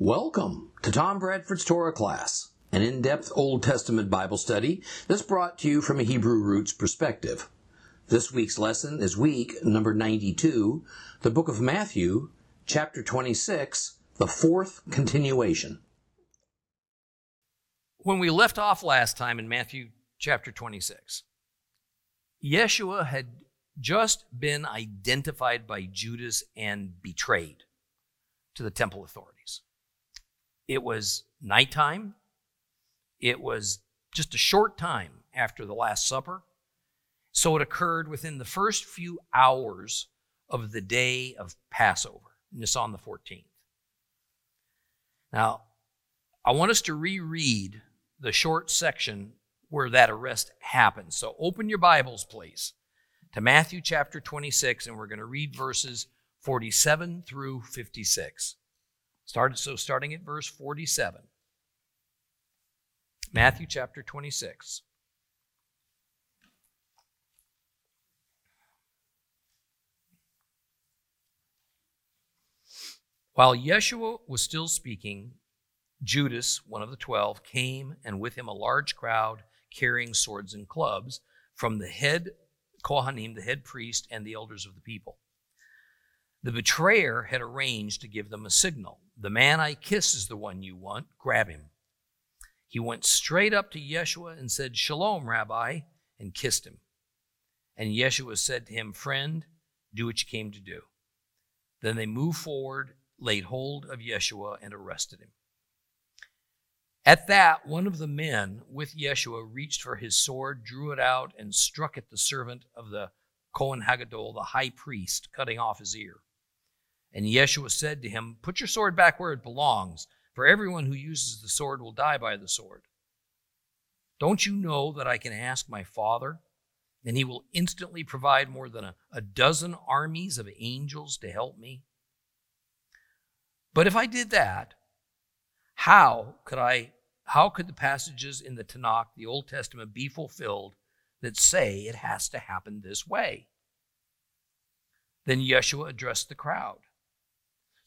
Welcome to Tom Bradford's Torah class, an in depth Old Testament Bible study that's brought to you from a Hebrew roots perspective. This week's lesson is week number 92, the book of Matthew, chapter 26, the fourth continuation. When we left off last time in Matthew chapter 26, Yeshua had just been identified by Judas and betrayed to the temple authorities. It was nighttime. It was just a short time after the Last Supper. So it occurred within the first few hours of the day of Passover, Nisan the 14th. Now, I want us to reread the short section where that arrest happened. So open your Bibles, please, to Matthew chapter 26, and we're going to read verses 47 through 56. Started, so starting at verse 47. Matthew chapter 26. While Yeshua was still speaking, Judas, one of the twelve, came, and with him a large crowd carrying swords and clubs from the head Kohanim, the head priest, and the elders of the people. The betrayer had arranged to give them a signal. The man I kiss is the one you want. Grab him. He went straight up to Yeshua and said, Shalom, Rabbi, and kissed him. And Yeshua said to him, Friend, do what you came to do. Then they moved forward, laid hold of Yeshua, and arrested him. At that, one of the men with Yeshua reached for his sword, drew it out, and struck at the servant of the Kohen Hagadol, the high priest, cutting off his ear. And Yeshua said to him, Put your sword back where it belongs, for everyone who uses the sword will die by the sword. Don't you know that I can ask my Father, and he will instantly provide more than a, a dozen armies of angels to help me? But if I did that, how could I how could the passages in the Tanakh, the Old Testament, be fulfilled that say it has to happen this way? Then Yeshua addressed the crowd.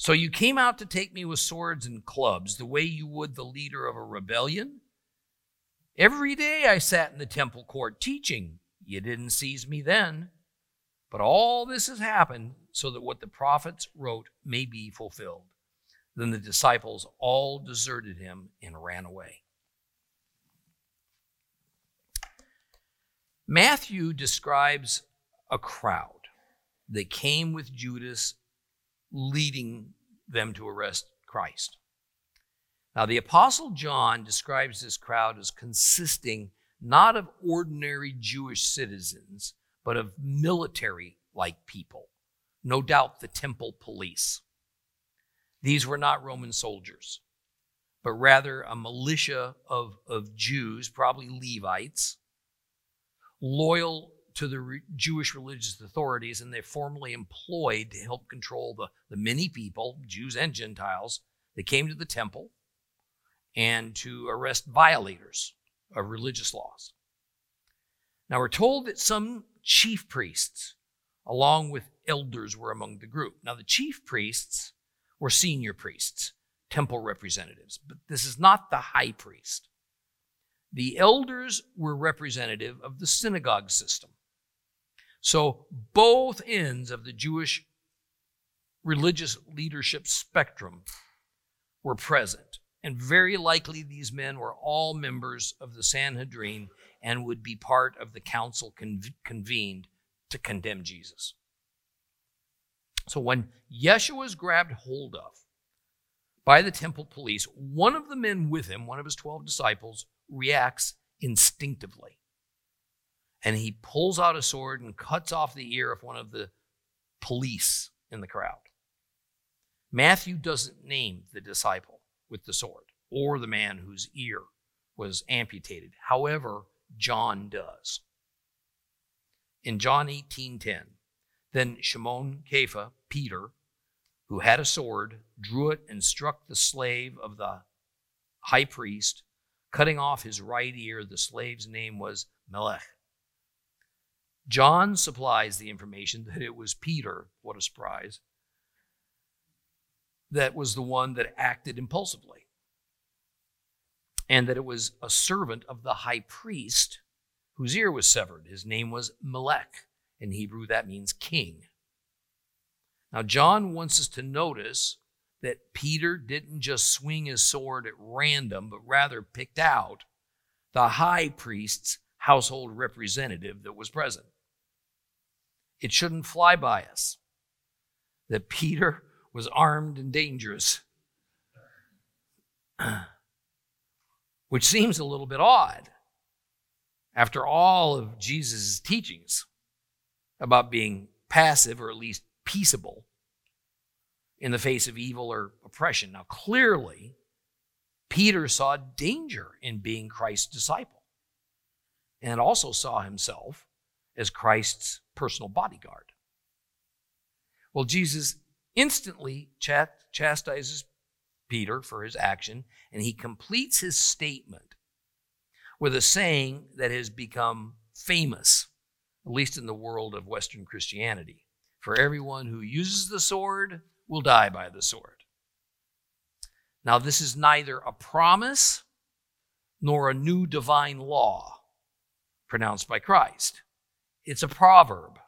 So you came out to take me with swords and clubs, the way you would the leader of a rebellion? Every day I sat in the temple court teaching. You didn't seize me then. But all this has happened so that what the prophets wrote may be fulfilled. Then the disciples all deserted him and ran away. Matthew describes a crowd that came with Judas leading them to arrest Christ. Now, the Apostle John describes this crowd as consisting not of ordinary Jewish citizens, but of military like people, no doubt the temple police. These were not Roman soldiers, but rather a militia of, of Jews, probably Levites, loyal to the re- Jewish religious authorities, and they formally employed to help control the, the many people, Jews and Gentiles, that came to the temple and to arrest violators of religious laws. Now, we're told that some chief priests, along with elders, were among the group. Now, the chief priests were senior priests, temple representatives, but this is not the high priest. The elders were representative of the synagogue system. So both ends of the Jewish religious leadership spectrum were present. And very likely these men were all members of the Sanhedrin and would be part of the council convened to condemn Jesus. So when Yeshua was grabbed hold of by the temple police, one of the men with him, one of his 12 disciples, reacts instinctively and he pulls out a sword and cuts off the ear of one of the police in the crowd. Matthew doesn't name the disciple with the sword or the man whose ear was amputated. However, John does. In John 18:10, then Shimon Kepha, Peter, who had a sword, drew it and struck the slave of the high priest, cutting off his right ear. The slave's name was Melech. John supplies the information that it was Peter, what a surprise, that was the one that acted impulsively, and that it was a servant of the high priest whose ear was severed. His name was Melech. In Hebrew, that means king. Now, John wants us to notice that Peter didn't just swing his sword at random, but rather picked out the high priest's household representative that was present. It shouldn't fly by us that Peter was armed and dangerous, which seems a little bit odd after all of Jesus' teachings about being passive or at least peaceable in the face of evil or oppression. Now, clearly, Peter saw danger in being Christ's disciple and also saw himself as Christ's personal bodyguard. Well, Jesus instantly chastises Peter for his action, and he completes his statement with a saying that has become famous, at least in the world of Western Christianity. For everyone who uses the sword will die by the sword. Now, this is neither a promise nor a new divine law pronounced by Christ. It's a proverb.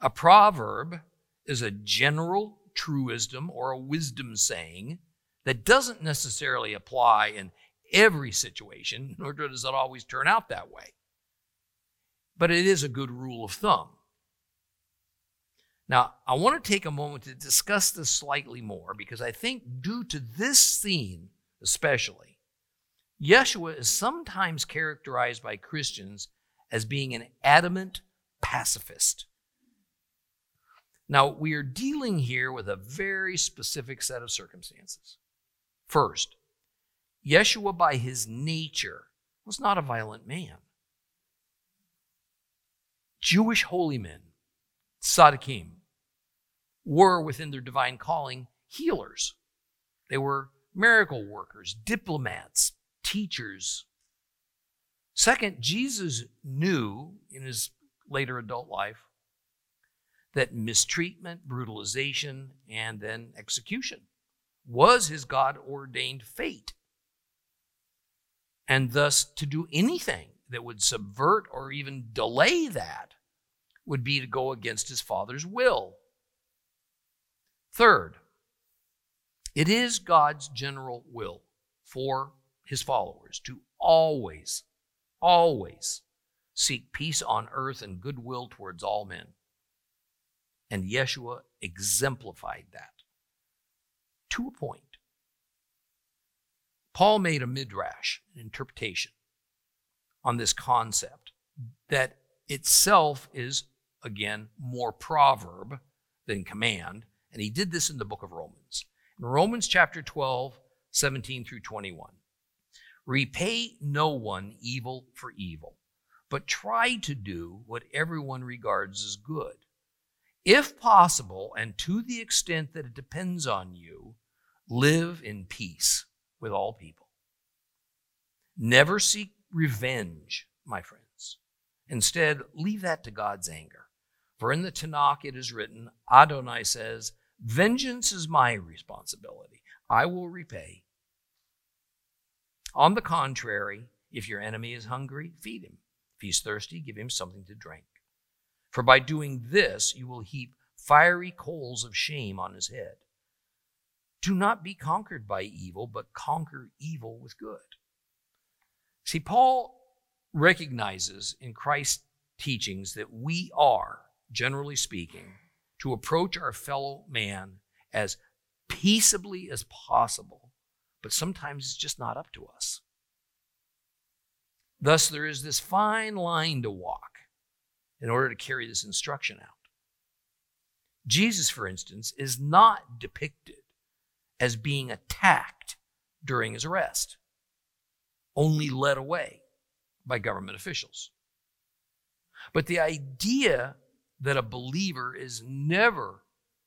A proverb is a general truism or a wisdom saying that doesn't necessarily apply in every situation, nor does it always turn out that way. But it is a good rule of thumb. Now, I want to take a moment to discuss this slightly more because I think, due to this scene especially, Yeshua is sometimes characterized by Christians as being an adamant pacifist. Now, we are dealing here with a very specific set of circumstances. First, Yeshua, by his nature, was not a violent man. Jewish holy men, tzaddikim, were, within their divine calling, healers. They were miracle workers, diplomats, teachers, Second, Jesus knew in his later adult life that mistreatment, brutalization, and then execution was his God ordained fate. And thus, to do anything that would subvert or even delay that would be to go against his Father's will. Third, it is God's general will for his followers to always always seek peace on earth and goodwill towards all men. And Yeshua exemplified that to a point. Paul made a midrash, an interpretation on this concept that itself is, again, more proverb than command. And he did this in the book of Romans. In Romans chapter 12, 17 through 21. Repay no one evil for evil, but try to do what everyone regards as good. If possible, and to the extent that it depends on you, live in peace with all people. Never seek revenge, my friends. Instead, leave that to God's anger. For in the Tanakh it is written, Adonai says, Vengeance is my responsibility. I will repay. On the contrary, if your enemy is hungry, feed him. If he's thirsty, give him something to drink. For by doing this, you will heap fiery coals of shame on his head. Do not be conquered by evil, but conquer evil with good. See, Paul recognizes in Christ's teachings that we are, generally speaking, to approach our fellow man as peaceably as possible but sometimes it's just not up to us. Thus, there is this fine line to walk in order to carry this instruction out. Jesus, for instance, is not depicted as being attacked during his arrest, only led away by government officials. But the idea that a believer is never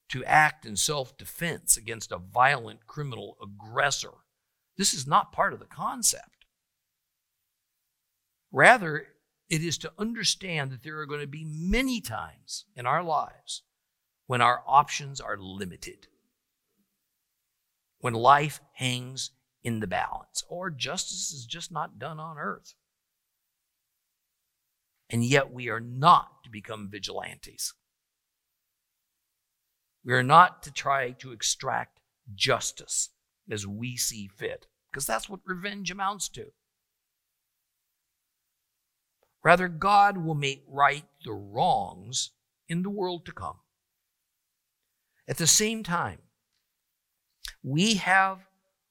to act in self defense against a violent criminal aggressor this is not part of the concept. Rather, it is to understand that there are going to be many times in our lives when our options are limited. when life hangs in the balance or justice is just not done on earth. And yet we are not to become vigilantes. We are not to try to extract justice as we see fit, because that's what revenge amounts to. Rather, God will make right the wrongs in the world to come. At the same time, we have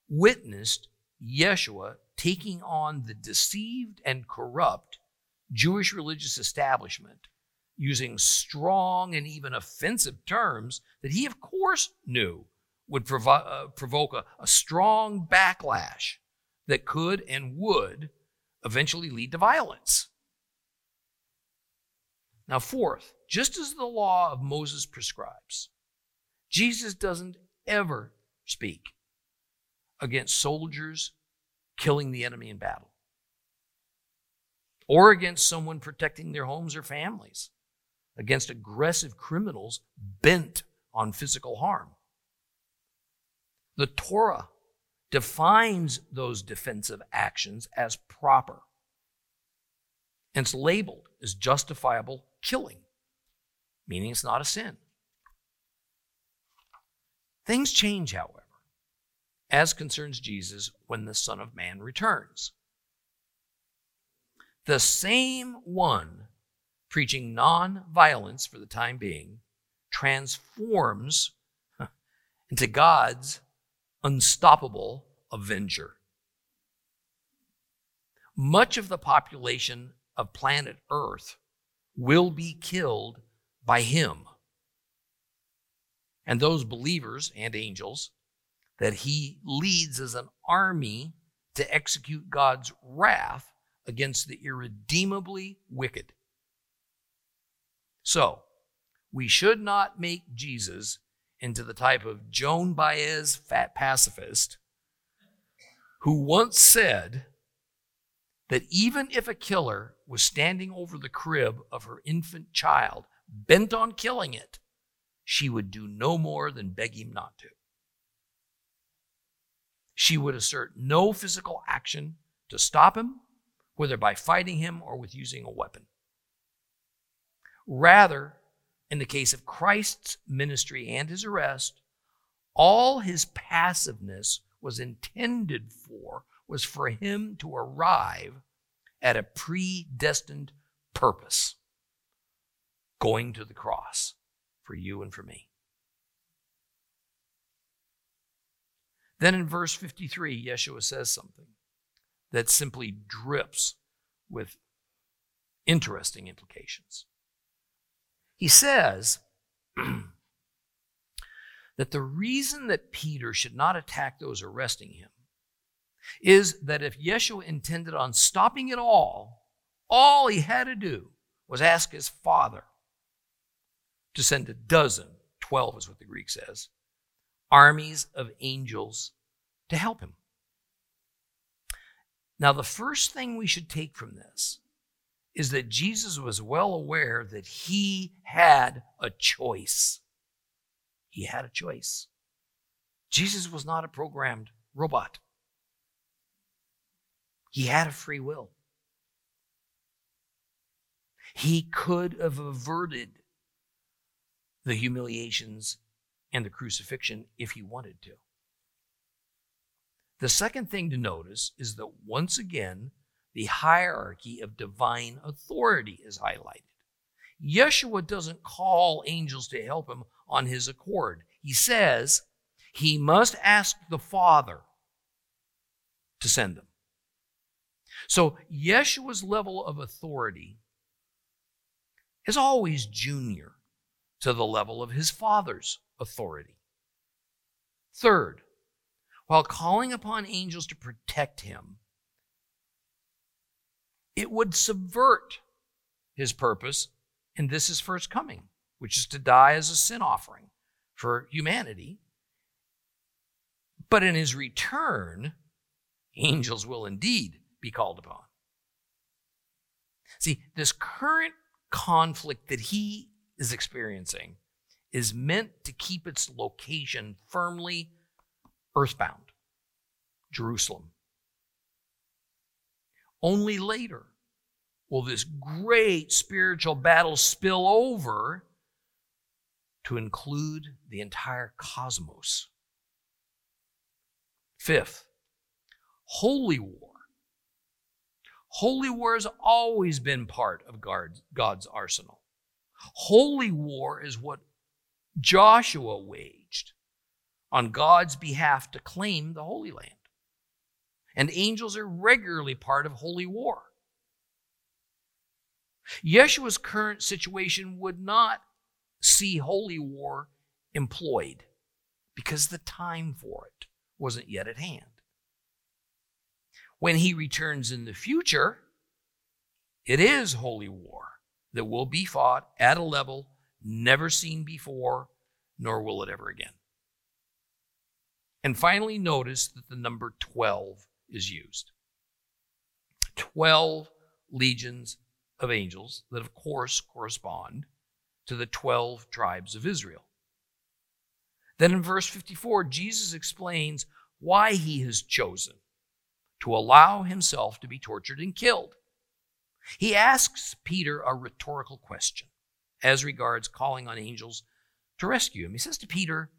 witnessed Yeshua taking on the deceived and corrupt Jewish religious establishment using strong and even offensive terms that he, of course, knew would provo- uh, provoke a, a strong backlash that could and would eventually lead to violence. Now, fourth, just as the law of Moses prescribes, Jesus doesn't ever speak against soldiers killing the enemy in battle or against someone protecting their homes or families, against aggressive criminals bent on physical harm. The Torah defines those defensive actions as proper. And it's labeled as justifiable killing, meaning it's not a sin. Things change, however, as concerns Jesus when the Son of Man returns. The same one preaching non-violence for the time being transforms into God's unstoppable avenger. Much of the population of planet Earth will be killed by him. And those believers and angels that he leads as an army to execute God's wrath against the irredeemably wicked. So, we should not make Jesus into the type of Joan Baez fat pacifist who once said that even if a killer was standing over the crib of her infant child, bent on killing it, she would do no more than beg him not to. She would assert no physical action to stop him whether by fighting him or with using a weapon. Rather, in the case of Christ's ministry and his arrest, all his passiveness was intended for was for him to arrive at a predestined purpose going to the cross for you and for me. Then in verse 53, Yeshua says something that simply drips with interesting implications. He says that the reason that Peter should not attack those arresting him is that if Yeshua intended on stopping it all, all he had to do was ask his father to send a dozen, 12 is what the Greek says, armies of angels to help him. Now, the first thing we should take from this is that Jesus was well aware that he had a choice. He had a choice. Jesus was not a programmed robot, he had a free will. He could have averted the humiliations and the crucifixion if he wanted to. The second thing to notice is that once again, the hierarchy of divine authority is highlighted. Yeshua doesn't call angels to help him on his accord. He says he must ask the Father to send them. So Yeshua's level of authority is always junior to the level of his Father's authority. Third, while calling upon angels to protect him, it would subvert his purpose and this his first coming, which is to die as a sin offering for humanity. But in his return, angels will indeed be called upon. See, this current conflict that he is experiencing is meant to keep its location firmly earthbound, Jerusalem. Only later will this great spiritual battle spill over to include the entire cosmos. Fifth, holy war. Holy war has always been part of God's arsenal. Holy war is what Joshua waged on God's behalf to claim the Holy Land. And angels are regularly part of holy war. Yeshua's current situation would not see holy war employed because the time for it wasn't yet at hand. When he returns in the future, it is holy war that will be fought at a level never seen before, nor will it ever again. And finally, notice that the number 12 is used. 12 legions of angels that, of course, correspond to the 12 tribes of Israel. Then in verse 54, Jesus explains why he has chosen to allow himself to be tortured and killed. He asks Peter a rhetorical question as regards calling on angels to rescue him. He says to Peter,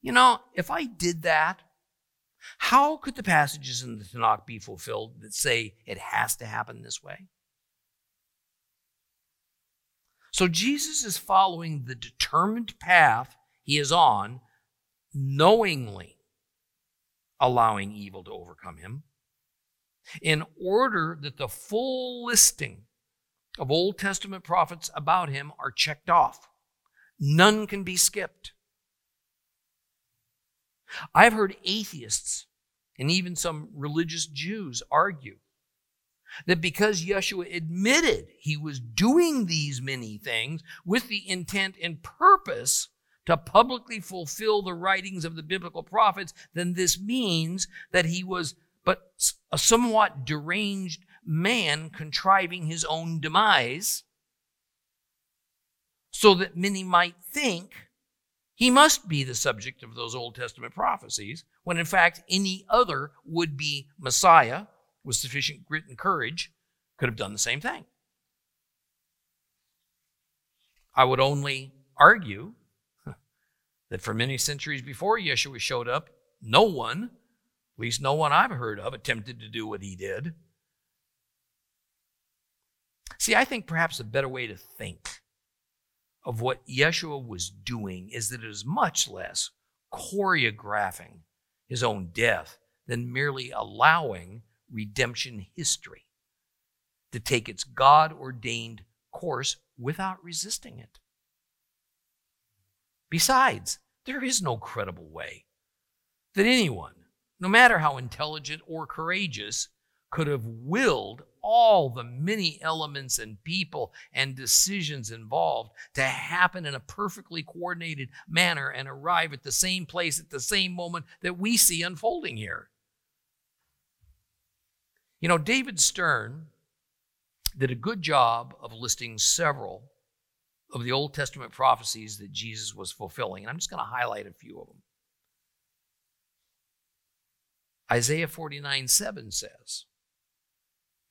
You know, if I did that, how could the passages in the Tanakh be fulfilled that say it has to happen this way? So Jesus is following the determined path he is on, knowingly allowing evil to overcome him, in order that the full listing of Old Testament prophets about him are checked off. None can be skipped. I've heard atheists and even some religious Jews argue that because Yeshua admitted he was doing these many things with the intent and purpose to publicly fulfill the writings of the biblical prophets, then this means that he was but a somewhat deranged man contriving his own demise, so that many might think he must be the subject of those Old Testament prophecies, when in fact any other would be Messiah with sufficient grit and courage could have done the same thing. I would only argue that for many centuries before Yeshua showed up, no one, at least no one I've heard of, attempted to do what he did. See, I think perhaps a better way to think of what Yeshua was doing is that it is much less choreographing his own death than merely allowing redemption history to take its God ordained course without resisting it. Besides, there is no credible way that anyone, no matter how intelligent or courageous, could have willed all the many elements and people and decisions involved to happen in a perfectly coordinated manner and arrive at the same place at the same moment that we see unfolding here. You know, David Stern did a good job of listing several of the Old Testament prophecies that Jesus was fulfilling, and I'm just going to highlight a few of them. Isaiah 49 7 says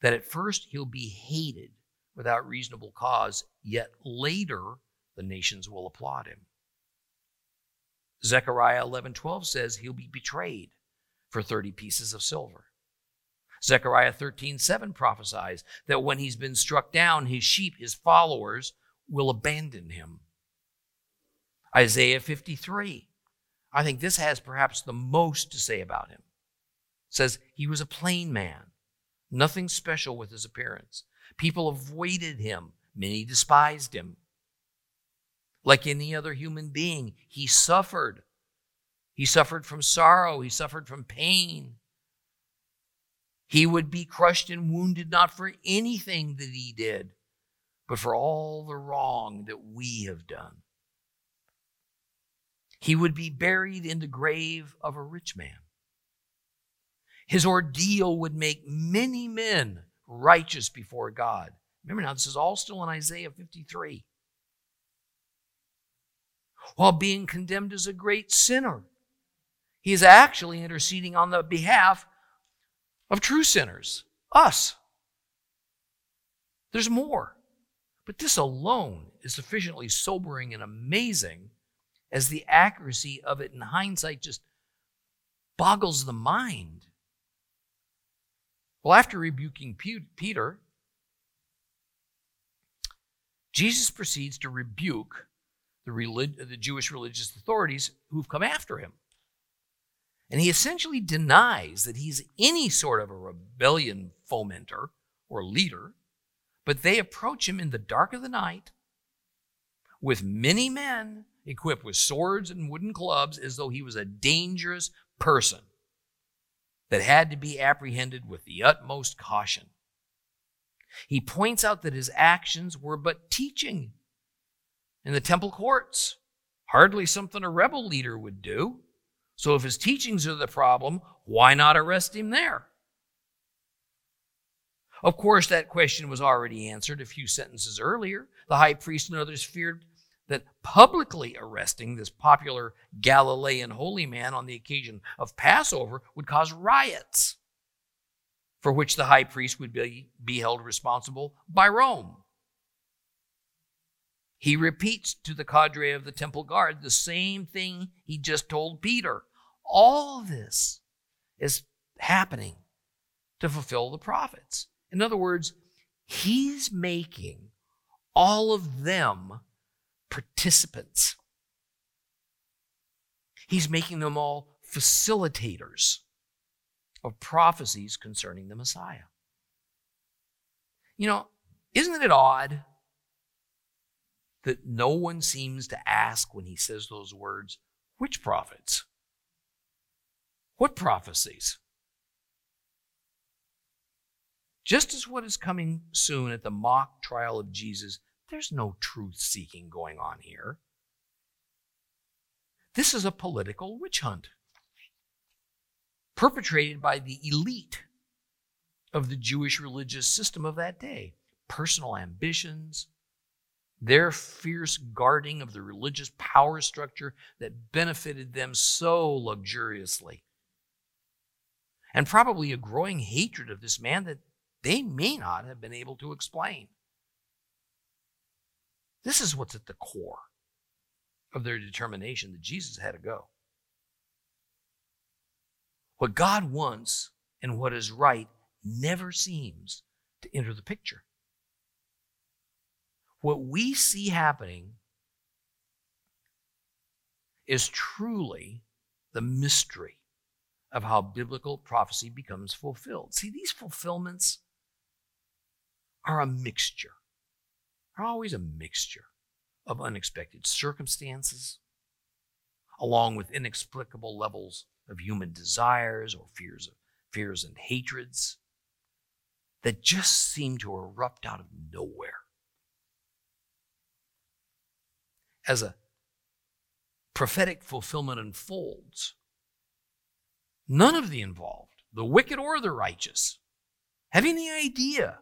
that at first he'll be hated without reasonable cause, yet later the nations will applaud him. Zechariah 11 12 says he'll be betrayed for 30 pieces of silver. Zechariah 13, 7 prophesies that when he's been struck down, his sheep, his followers, will abandon him. Isaiah 53. I think this has perhaps the most to say about him. Says he was a plain man, nothing special with his appearance. People avoided him, many despised him. Like any other human being, he suffered. He suffered from sorrow, he suffered from pain. He would be crushed and wounded not for anything that he did, but for all the wrong that we have done. He would be buried in the grave of a rich man. His ordeal would make many men righteous before God. Remember now, this is all still in Isaiah 53. While being condemned as a great sinner, He is actually interceding on the behalf of true sinners, us. There's more. But this alone is sufficiently sobering and amazing as the accuracy of it in hindsight just boggles the mind. Well, after rebuking Peter, Jesus proceeds to rebuke the, relig- the Jewish religious authorities who've come after him. And he essentially denies that he's any sort of a rebellion fomenter or leader, but they approach him in the dark of the night with many men equipped with swords and wooden clubs as though he was a dangerous person that had to be apprehended with the utmost caution. He points out that his actions were but teaching in the temple courts, hardly something a rebel leader would do. So if his teachings are the problem, why not arrest him there? Of course, that question was already answered a few sentences earlier. The high priest and others feared that publicly arresting this popular Galilean holy man on the occasion of Passover would cause riots, for which the high priest would be, be held responsible by Rome. He repeats to the cadre of the temple guard the same thing he just told Peter. All this is happening to fulfill the prophets. In other words, he's making all of them participants. He's making them all facilitators of prophecies concerning the Messiah. You know, isn't it odd that no one seems to ask when he says those words, which prophets? What prophecies? Just as what is coming soon at the mock trial of Jesus there's no truth seeking going on here. This is a political witch hunt perpetrated by the elite of the Jewish religious system of that day. Personal ambitions, their fierce guarding of the religious power structure that benefited them so luxuriously, and probably a growing hatred of this man that they may not have been able to explain. This is what's at the core of their determination that Jesus had to go. What God wants and what is right never seems to enter the picture. What we see happening is truly the mystery of how biblical prophecy becomes fulfilled. See, these fulfillments are a mixture are always a mixture of unexpected circumstances, along with inexplicable levels of human desires or fears, fears and hatreds that just seem to erupt out of nowhere. As a prophetic fulfillment unfolds, none of the involved, the wicked or the righteous, have any idea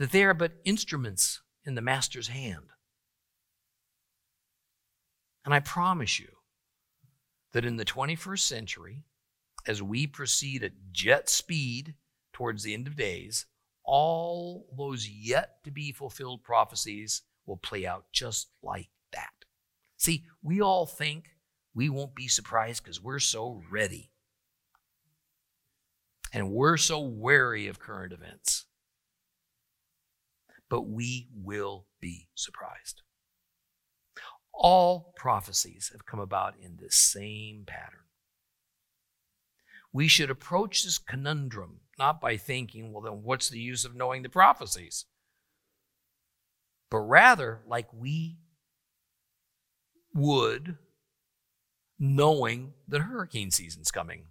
that they are but instruments in the Master's hand. And I promise you that in the 21st century, as we proceed at jet speed towards the end of days, all those yet to be fulfilled prophecies will play out just like that. See, we all think we won't be surprised because we're so ready. And we're so wary of current events but we will be surprised. All prophecies have come about in this same pattern. We should approach this conundrum not by thinking, well, then what's the use of knowing the prophecies? But rather, like we would knowing that hurricane season's coming.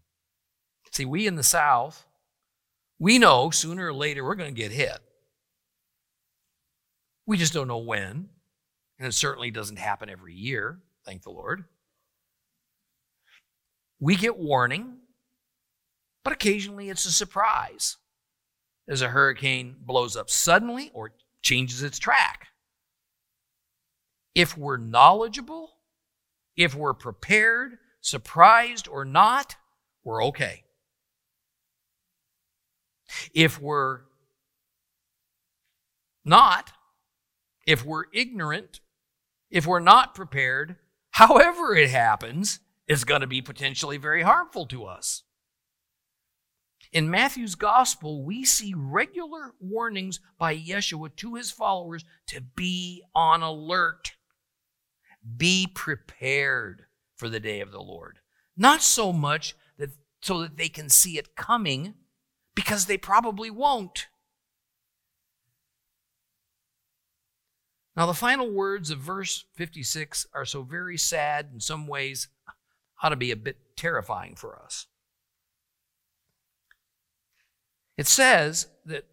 See, we in the South, we know sooner or later we're going to get hit. We just don't know when. And it certainly doesn't happen every year, thank the Lord. We get warning, but occasionally it's a surprise as a hurricane blows up suddenly or changes its track. If we're knowledgeable, if we're prepared surprised or not, we're okay. If we're not, if we're ignorant, if we're not prepared, however it happens, it's going to be potentially very harmful to us. In Matthew's gospel, we see regular warnings by Yeshua to his followers to be on alert. Be prepared for the day of the Lord. Not so much that so that they can see it coming, because they probably won't. Now, the final words of verse 56 are so very sad in some ways, ought to be a bit terrifying for us. It says that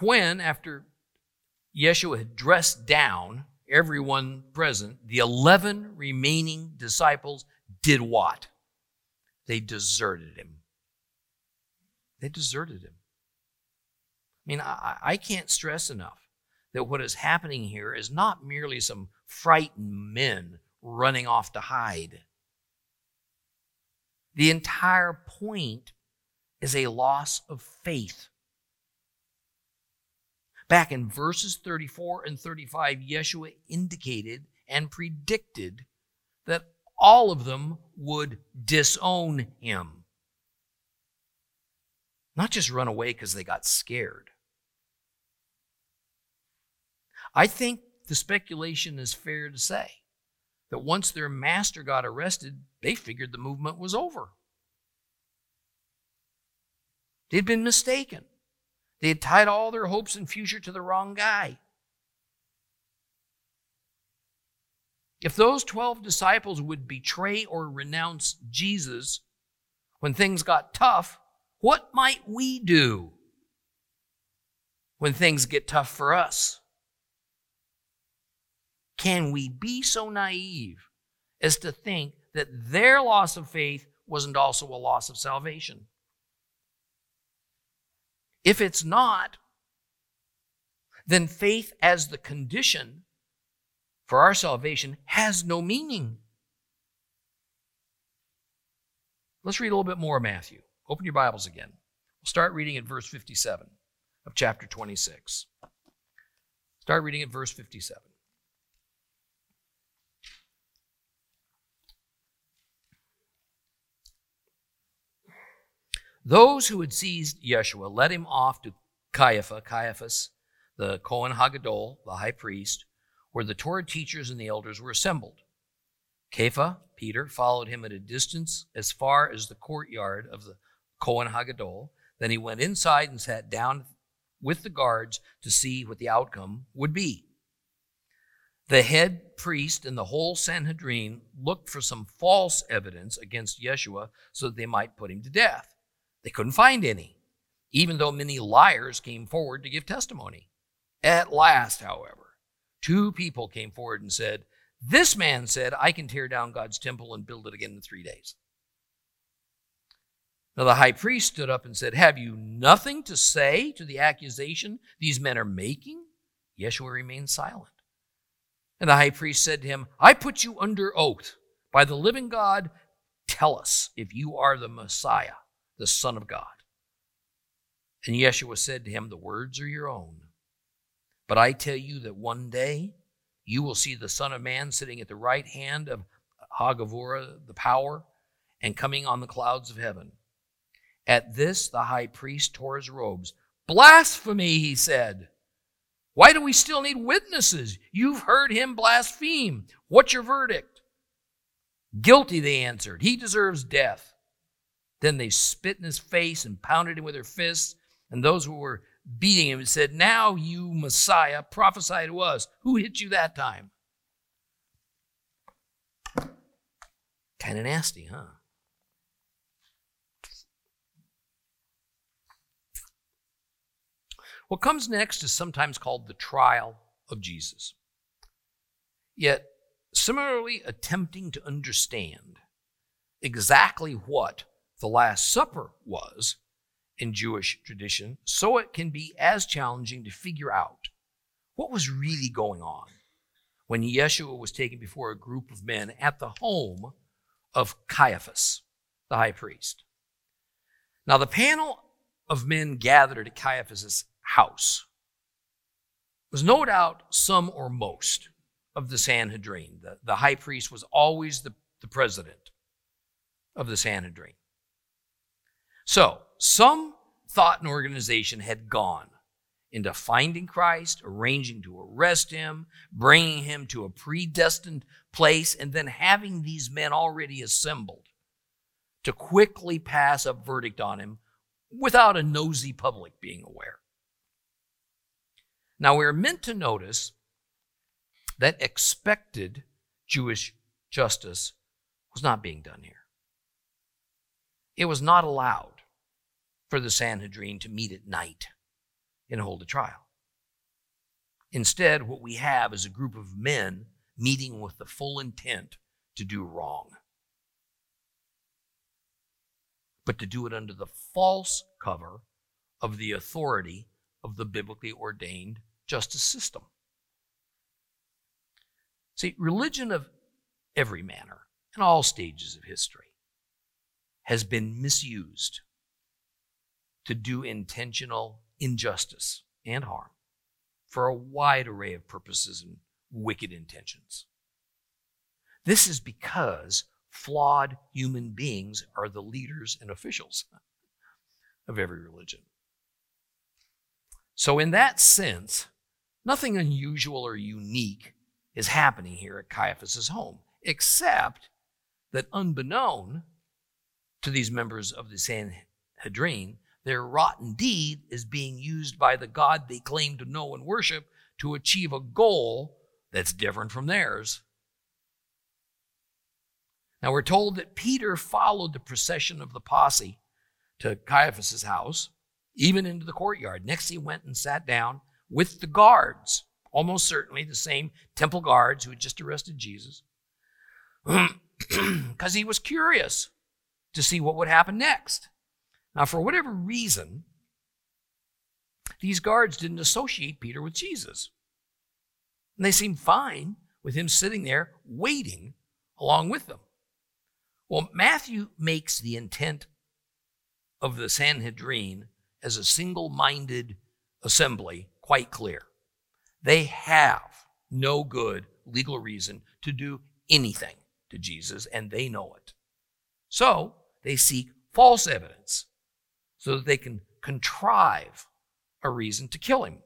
when, after Yeshua had dressed down everyone present, the 11 remaining disciples did what? They deserted him. They deserted him. I mean, I, I can't stress enough that what is happening here is not merely some frightened men running off to hide. The entire point is a loss of faith. Back in verses 34 and 35, Yeshua indicated and predicted that all of them would disown him. Not just run away because they got scared. I think the speculation is fair to say that once their master got arrested, they figured the movement was over. They'd been mistaken. They had tied all their hopes and future to the wrong guy. If those 12 disciples would betray or renounce Jesus when things got tough, what might we do when things get tough for us? Can we be so naive as to think that their loss of faith wasn't also a loss of salvation? If it's not, then faith as the condition for our salvation has no meaning. Let's read a little bit more, Matthew. Open your Bibles again. We'll start reading at verse 57 of chapter 26. Start reading at verse 57. Those who had seized Yeshua led him off to Caiaphas, Caiaphas, the Cohen Hagadol, the high priest, where the Torah teachers and the elders were assembled. Kepha, Peter, followed him at a distance as far as the courtyard of the Cohen Hagadol. Then he went inside and sat down with the guards to see what the outcome would be. The head priest and the whole Sanhedrin looked for some false evidence against Yeshua so that they might put him to death. They couldn't find any, even though many liars came forward to give testimony. At last, however, two people came forward and said, This man said, I can tear down God's temple and build it again in three days. Now the high priest stood up and said, Have you nothing to say to the accusation these men are making? Yeshua remained silent. And the high priest said to him, I put you under oath by the living God. Tell us if you are the Messiah, the Son of God. And Yeshua said to him, The words are your own. But I tell you that one day you will see the Son of Man sitting at the right hand of Hagavura, the power, and coming on the clouds of heaven. At this, the high priest tore his robes. Blasphemy, he said. Why do we still need witnesses? You've heard him blaspheme. What's your verdict? Guilty, they answered. He deserves death. Then they spit in his face and pounded him with their fists. And those who were beating him said, Now, you Messiah, prophesy to us. Who hit you that time? Kind of nasty, huh? What comes next is sometimes called the trial of Jesus. Yet, similarly attempting to understand exactly what the Last Supper was in Jewish tradition, so it can be as challenging to figure out what was really going on when Yeshua was taken before a group of men at the home of Caiaphas, the high priest. Now, the panel of men gathered at Caiaphas's house was no doubt some or most of the Sanhedrin. The, the high priest was always the, the president of the Sanhedrin. So, some thought and organization had gone into finding Christ, arranging to arrest him, bringing him to a predestined place, and then having these men already assembled to quickly pass a verdict on him without a nosy public being aware. Now, we're meant to notice that expected Jewish justice was not being done here. It was not allowed for the Sanhedrin to meet at night and hold a trial. Instead, what we have is a group of men meeting with the full intent to do wrong, but to do it under the false cover of the authority of the biblically ordained justice system. See, religion of every manner in all stages of history has been misused to do intentional injustice and harm for a wide array of purposes and wicked intentions. This is because flawed human beings are the leaders and officials of every religion. So, in that sense, nothing unusual or unique is happening here at Caiaphas's home, except that unbeknown to these members of the Sanhedrin, their rotten deed is being used by the God they claim to know and worship to achieve a goal that's different from theirs. Now we're told that Peter followed the procession of the posse to Caiaphas's house, even into the courtyard. Next, he went and sat down with the guards, almost certainly the same temple guards who had just arrested Jesus, because he was curious to see what would happen next. Now, for whatever reason, these guards didn't associate Peter with Jesus. And they seemed fine with him sitting there waiting along with them. Well, Matthew makes the intent of the Sanhedrin as a single minded assembly quite clear. They have no good legal reason to do anything to Jesus, and they know it. So they seek false evidence so that they can contrive a reason to kill him.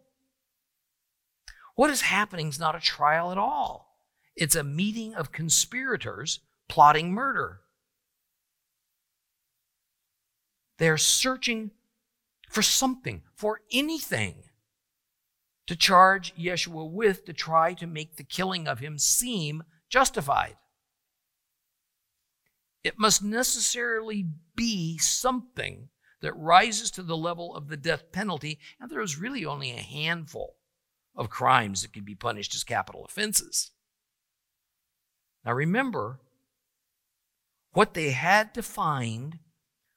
What is happening is not a trial at all. It's a meeting of conspirators plotting murder. They're searching for something, for anything to charge Yeshua with to try to make the killing of him seem justified. It must necessarily be something that rises to the level of the death penalty, and there is really only a handful of crimes that can be punished as capital offenses. Now remember, what they had to find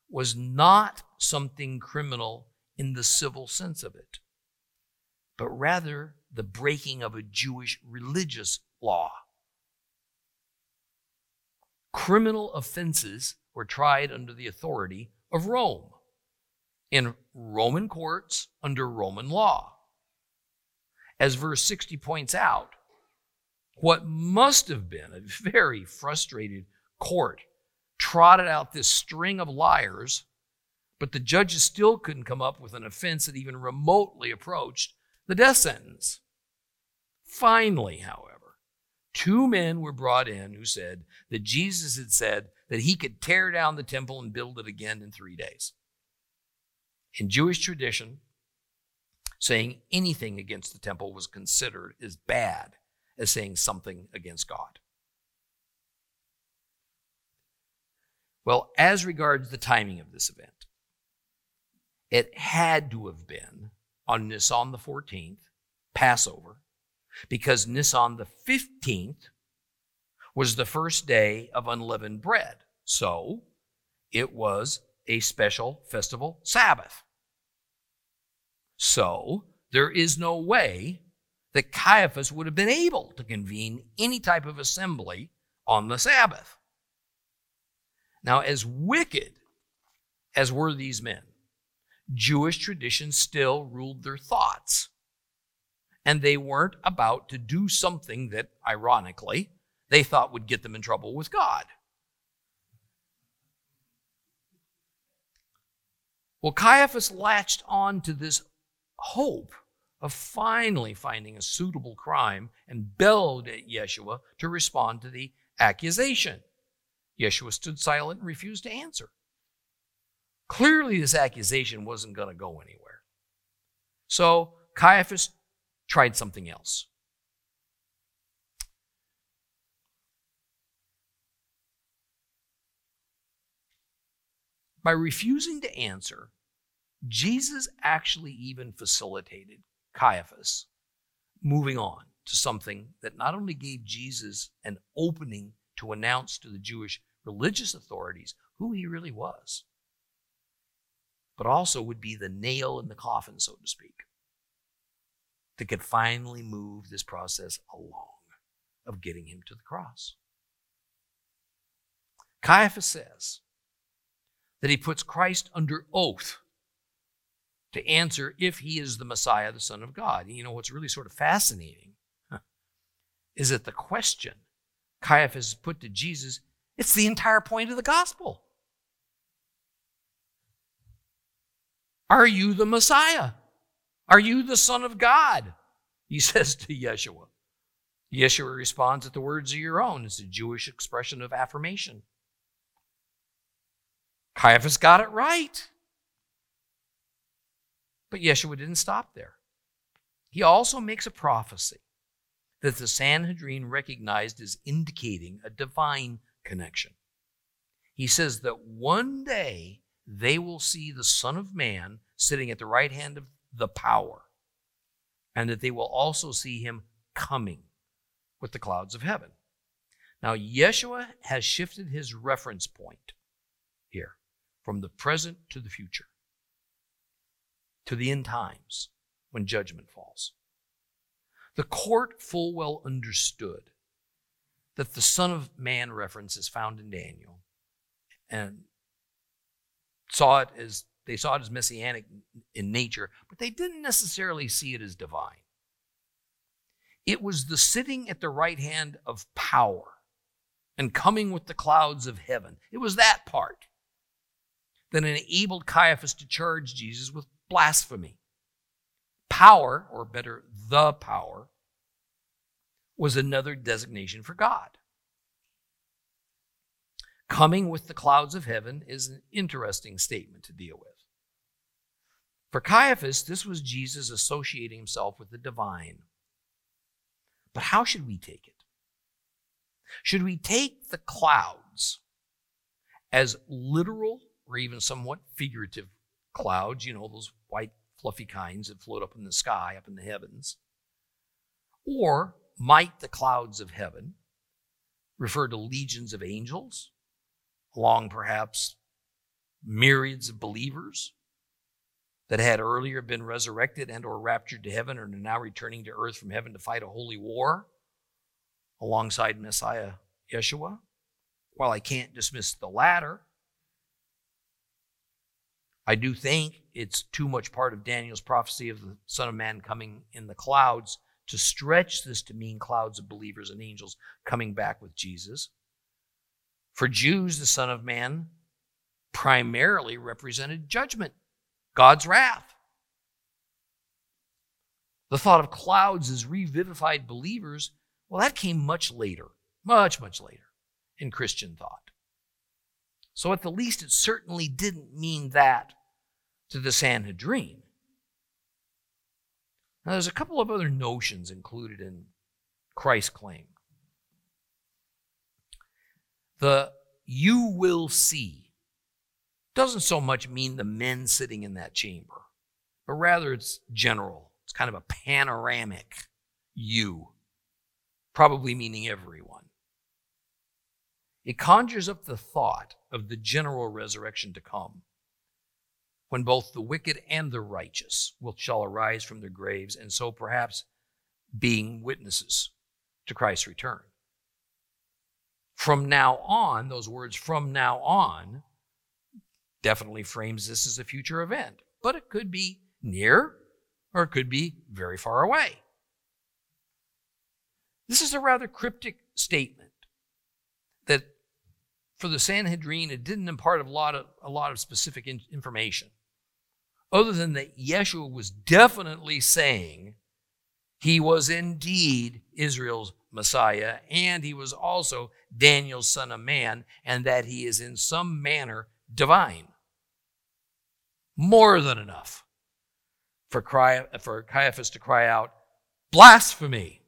was not something criminal in the civil sense of it, but rather the breaking of a Jewish religious law. Criminal offenses were tried under the authority of Rome in Roman courts under Roman law. As verse 60 points out, what must have been a very frustrated court trotted out this string of liars, but the judges still couldn't come up with an offense that even remotely approached the death sentence. Finally, however, two men were brought in who said that Jesus had said that he could tear down the temple and build it again in three days. In Jewish tradition, saying anything against the temple was considered as bad as saying something against God. Well, as regards the timing of this event, it had to have been on Nisan the 14th, Passover, because Nisan the 15th was the first day of unleavened bread. So it was a special festival Sabbath. So there is no way that Caiaphas would have been able to convene any type of assembly on the Sabbath. Now, as wicked as were these men, Jewish tradition still ruled their thoughts. And they weren't about to do something that, ironically, they thought would get them in trouble with God. Well, Caiaphas latched on to this hope of finally finding a suitable crime and bellowed at Yeshua to respond to the accusation. Yeshua stood silent and refused to answer. Clearly, this accusation wasn't going to go anywhere. So Caiaphas tried something else. By refusing to answer, Jesus actually even facilitated Caiaphas moving on to something that not only gave Jesus an opening to announce to the Jewish religious authorities who he really was, but also would be the nail in the coffin, so to speak, that could finally move this process along of getting him to the cross. Caiaphas says that he puts Christ under oath to answer if he is the Messiah, the Son of God. You know, what's really sort of fascinating huh, is that the question Caiaphas put to Jesus, it's the entire point of the gospel. Are you the Messiah? Are you the Son of God? He says to Yeshua. Yeshua responds at the words of your own. It's a Jewish expression of affirmation. Caiaphas got it right. But Yeshua didn't stop there. He also makes a prophecy that the Sanhedrin recognized as indicating a divine connection. He says that one day they will see the Son of Man sitting at the right hand of the power, and that they will also see him coming with the clouds of heaven. Now, Yeshua has shifted his reference point here from the present to the future, to the end times when judgment falls. The court full well understood that the Son of Man reference is found in Daniel and saw it as they saw it as messianic in nature, but they didn't necessarily see it as divine. It was the sitting at the right hand of power and coming with the clouds of heaven. It was that part that enabled Caiaphas to charge Jesus with blasphemy. Power, or better, the power, was another designation for God. Coming with the clouds of heaven is an interesting statement to deal with. For Caiaphas, this was Jesus associating himself with the divine. But how should we take it? Should we take the clouds as literal or even somewhat figurative clouds, you know, those white fluffy kinds that float up in the sky, up in the heavens? Or might the clouds of heaven refer to legions of angels, along perhaps myriads of believers that had earlier been resurrected and or raptured to heaven and are now returning to earth from heaven to fight a holy war alongside Messiah Yeshua. While I can't dismiss the latter, I do think it's too much part of Daniel's prophecy of the Son of Man coming in the clouds to stretch this to mean clouds of believers and angels coming back with Jesus. For Jews, the Son of Man primarily represented judgment, God's wrath. The thought of clouds as revivified believers, well, that came much later, much, much later in Christian thought. So, at the least, it certainly didn't mean that to the Sanhedrin. Now, there's a couple of other notions included in Christ's claim. The you will see doesn't so much mean the men sitting in that chamber, but rather it's general. It's kind of a panoramic you, probably meaning everyone. It conjures up the thought of the general resurrection to come when both the wicked and the righteous will shall arise from their graves, and so perhaps being witnesses to Christ's return. from now on, those words from now on, definitely frames this as a future event. But it could be near or it could be very far away. This is a rather cryptic statement for the Sanhedrin, it didn't impart a lot of, a lot of specific in, information, other than that Yeshua was definitely saying he was indeed Israel's Messiah, and he was also Daniel's son of man, and that he is in some manner divine. More than enough for, cry, for Caiaphas to cry out, Blasphemy!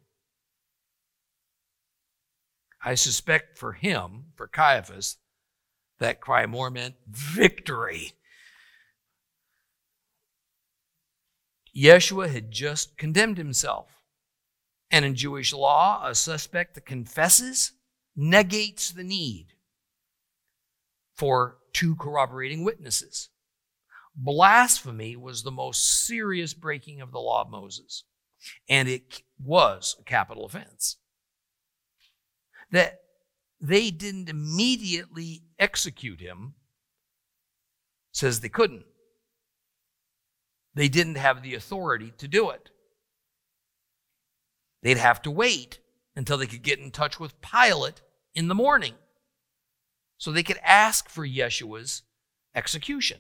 I suspect for him, for Caiaphas, that cry more meant victory. Yeshua had just condemned himself. And in Jewish law, a suspect that confesses negates the need for two corroborating witnesses. Blasphemy was the most serious breaking of the law of Moses, and it was a capital offense. That they didn't immediately execute him says they couldn't. They didn't have the authority to do it. They'd have to wait until they could get in touch with Pilate in the morning so they could ask for Yeshua's execution.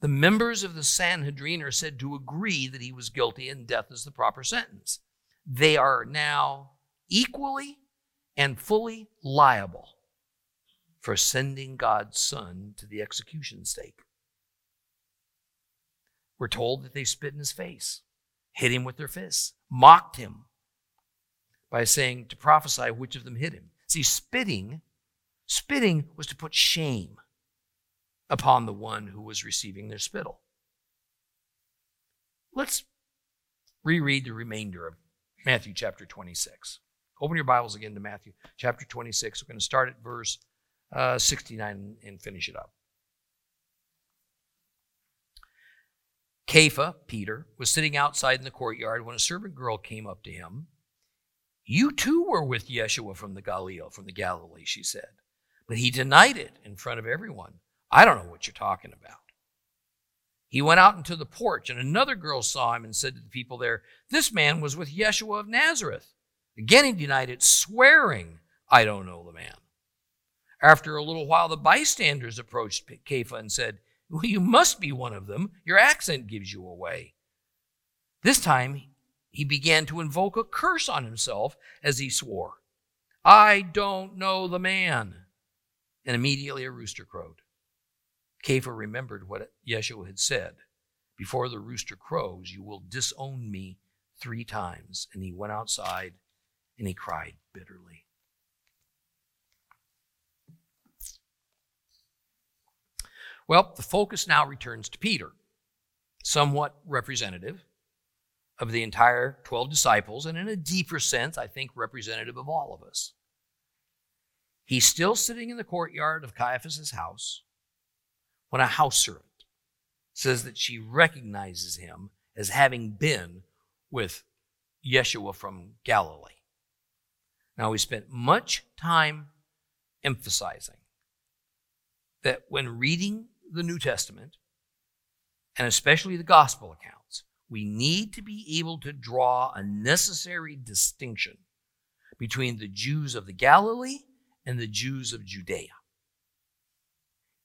The members of the Sanhedrin are said to agree that he was guilty and death is the proper sentence. They are now equally and fully liable for sending God's Son to the execution stake. We're told that they spit in his face, hit him with their fists, mocked him by saying to prophesy which of them hit him. See, spitting, spitting was to put shame upon the one who was receiving their spittle. Let's reread the remainder of Matthew chapter 26. Open your Bibles again to Matthew chapter 26. We're going to start at verse uh, 69 and finish it up. Kepha, Peter, was sitting outside in the courtyard when a servant girl came up to him. You too were with Yeshua from the from the Galilee, she said. But he denied it in front of everyone. I don't know what you're talking about. He went out into the porch, and another girl saw him and said to the people there, This man was with Yeshua of Nazareth. Again, he denied it, swearing, I don't know the man. After a little while, the bystanders approached Kepha and said, well, you must be one of them. Your accent gives you away. This time, he began to invoke a curse on himself as he swore, I don't know the man. And immediately a rooster crowed. Kepha remembered what Yeshua had said Before the rooster crows, you will disown me three times. And he went outside and he cried bitterly. Well, the focus now returns to Peter, somewhat representative of the entire 12 disciples, and in a deeper sense, I think representative of all of us. He's still sitting in the courtyard of Caiaphas' house when a house servant says that she recognizes him as having been with Yeshua from Galilee. Now, we spent much time emphasizing that when reading the New Testament, and especially the gospel accounts, we need to be able to draw a necessary distinction between the Jews of the Galilee and the Jews of Judea.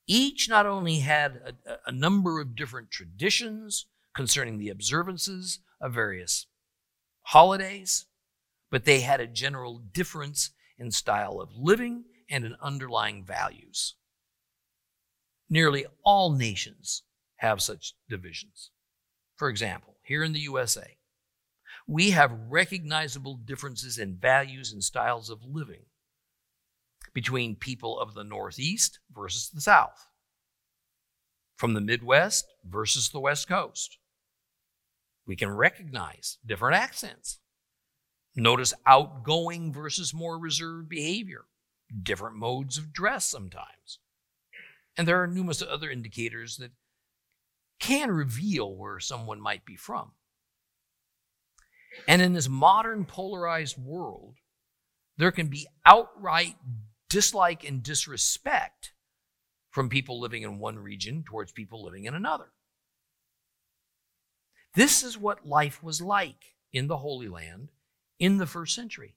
Each not only had a, a, number of different traditions concerning the observances of various holidays, but they had a general difference in style of living and in underlying values. Nearly all nations have such divisions. For example, here in the USA, we have recognizable differences in values and styles of living between people of the Northeast versus the South, from the Midwest versus the West Coast. We can recognize different accents. Notice outgoing versus more reserved behavior, different modes of dress sometimes. And there are numerous other indicators that can reveal where someone might be from. And in this modern polarized world, there can be outright dislike and disrespect from people living in one region towards people living in another. This is what life was like in the Holy Land in the first century.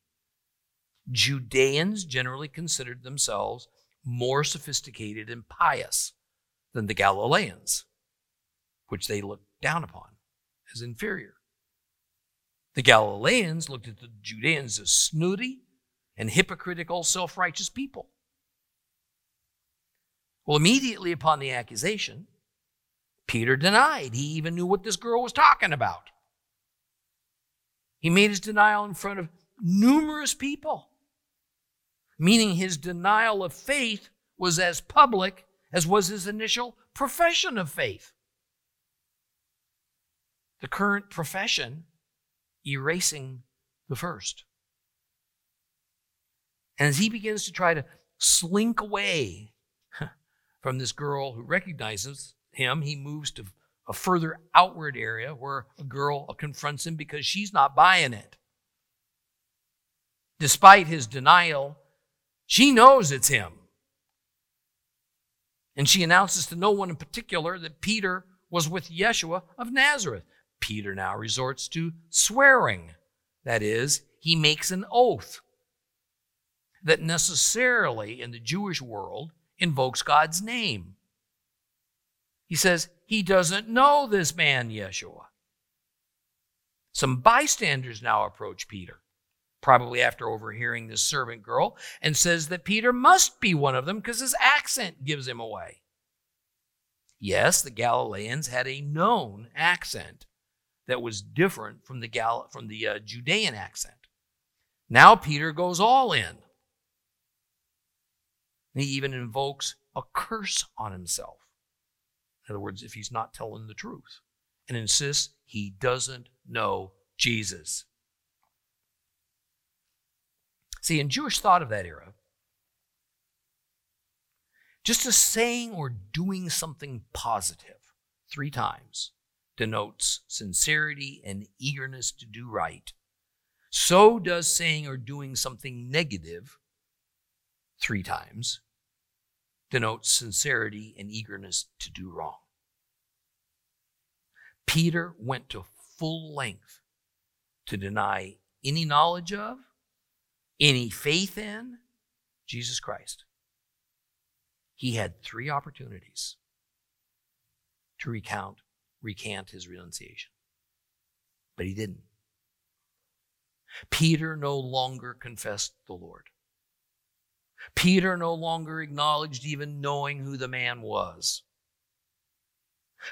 Judeans generally considered themselves more sophisticated and pious than the Galileans, which they looked down upon as inferior. The Galileans looked at the Judeans as snooty and hypocritical, self righteous people. Well, immediately upon the accusation, Peter denied he even knew what this girl was talking about. He made his denial in front of numerous people, meaning his denial of faith was as public as was his initial profession of faith. The current profession erasing the first. And as he begins to try to slink away from this girl who recognizes him, he moves to a further outward area where a girl confronts him because she's not buying it. Despite his denial, she knows it's him. And she announces to no one in particular that Peter was with Yeshua of Nazareth. Peter now resorts to swearing. That is, he makes an oath that necessarily in the Jewish world invokes God's name. He says he doesn't know this man, Yeshua. Some bystanders now approach Peter, probably after overhearing this servant girl, and says that Peter must be one of them because his accent gives him away. Yes, the Galileans had a known accent that was different from the Gal- from the uh, Judean accent. Now Peter goes all in. He even invokes a curse on himself. In other words, if he's not telling the truth, and insists he doesn't know Jesus. See, in Jewish thought of that era, just a saying or doing something positive three times denotes sincerity and eagerness to do right. So does saying or doing something negative three times denotes sincerity and eagerness to do wrong. Peter went to full length to deny any knowledge of, any faith in Jesus Christ. He had three opportunities to recount, recant his renunciation, but he didn't. Peter no longer confessed the Lord. Peter no longer acknowledged even knowing who the man was.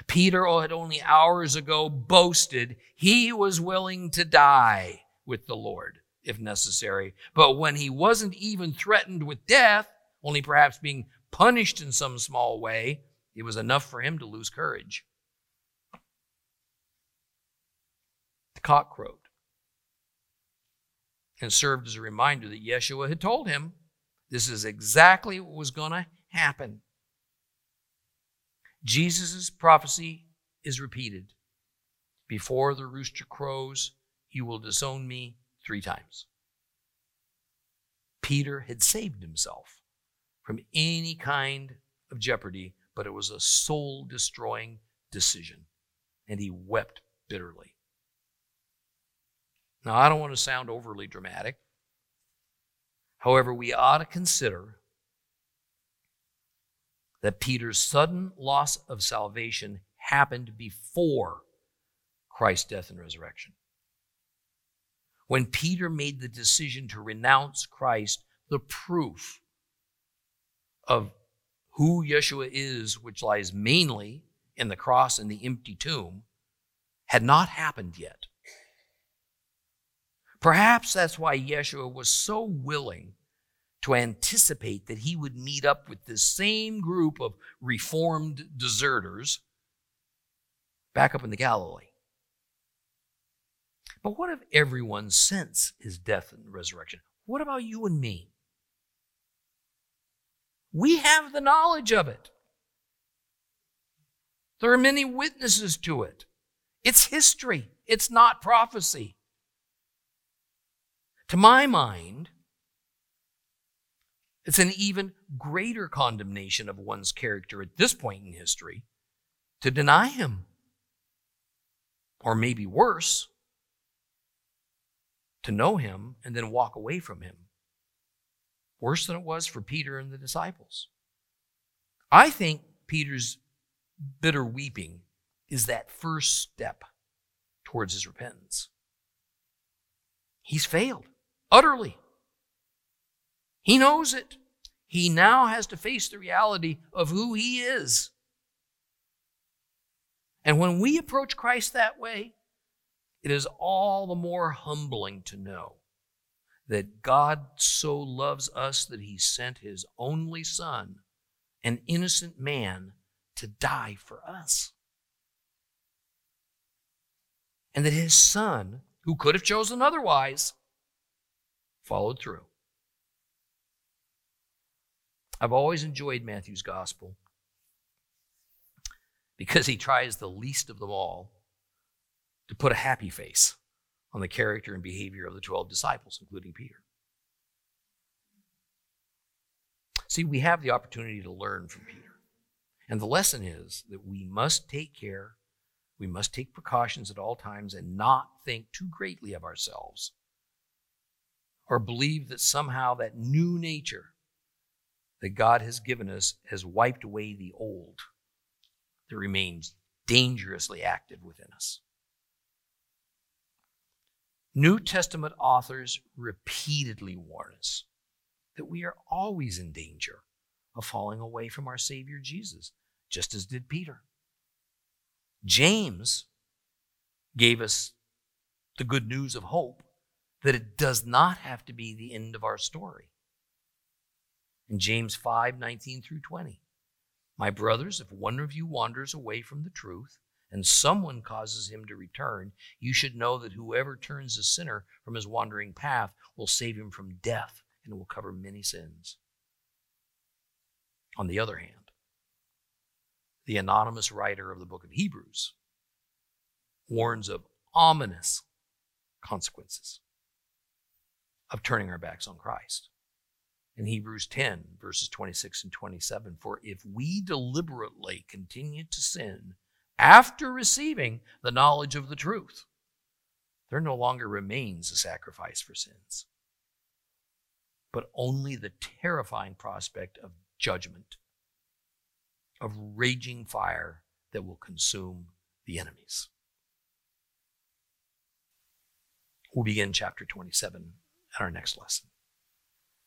Peter oh, had only hours ago boasted he was willing to die with the Lord if necessary. But when he wasn't even threatened with death, only perhaps being punished in some small way, it was enough for him to lose courage. The cock crowed and served as a reminder that Yeshua had told him this is exactly what was going to happen. Jesus' prophecy is repeated. Before the rooster crows, you will disown me three times. Peter had saved himself from any kind of jeopardy, but it was a soul destroying decision, and he wept bitterly. Now, I don't want to sound overly dramatic, However, we ought to consider that Peter's sudden loss of salvation happened before Christ's death and resurrection. When Peter made the decision to renounce Christ, the proof of who Yeshua is, which lies mainly in the cross and the empty tomb, had not happened yet. Perhaps that's why Yeshua was so willing to anticipate that he would meet up with this same group of reformed deserters back up in the Galilee. But what if everyone since his death and resurrection? What about you and me? We have the knowledge of it. There are many witnesses to it. It's history, it's not prophecy. To my mind, It's an even greater condemnation of one's character at this point in history to deny him. Or maybe worse, to know him and then walk away from him. Worse than it was for Peter and the disciples. I think Peter's bitter weeping is that first step towards his repentance. He's failed utterly. He knows it. He now has to face the reality of who he is. And when we approach Christ that way, it is all the more humbling to know that God so loves us that he sent his only Son, an innocent man, to die for us. And that his Son, who could have chosen otherwise, followed through. I've always enjoyed Matthew's gospel because he tries the least of them all to put a happy face on the character and behavior of the 12 disciples, including Peter. See, we have the opportunity to learn from Peter. And the lesson is that we must take care, we must take precautions at all times, and not think too greatly of ourselves or believe that somehow that new nature that God has given us has wiped away the old that remains dangerously active within us. New Testament authors repeatedly warn us that we are always in danger of falling away from our Savior Jesus, just as did Peter. James gave us the good news of hope that it does not have to be the end of our story. In James 5 19 through 20, my brothers, if one of you wanders away from the truth, and someone causes him to return, you should know that whoever turns a sinner from his wandering path will save him from death and will cover many sins. On the other hand, the anonymous writer of the book of Hebrews warns of ominous consequences of turning our backs on Christ. In Hebrews 10, verses 26 and 27, for if we deliberately continue to sin after receiving the knowledge of the truth, there no longer remains a sacrifice for sins, but only the terrifying prospect of judgment, of raging fire that will consume the enemies. We'll begin chapter 27 at our next lesson.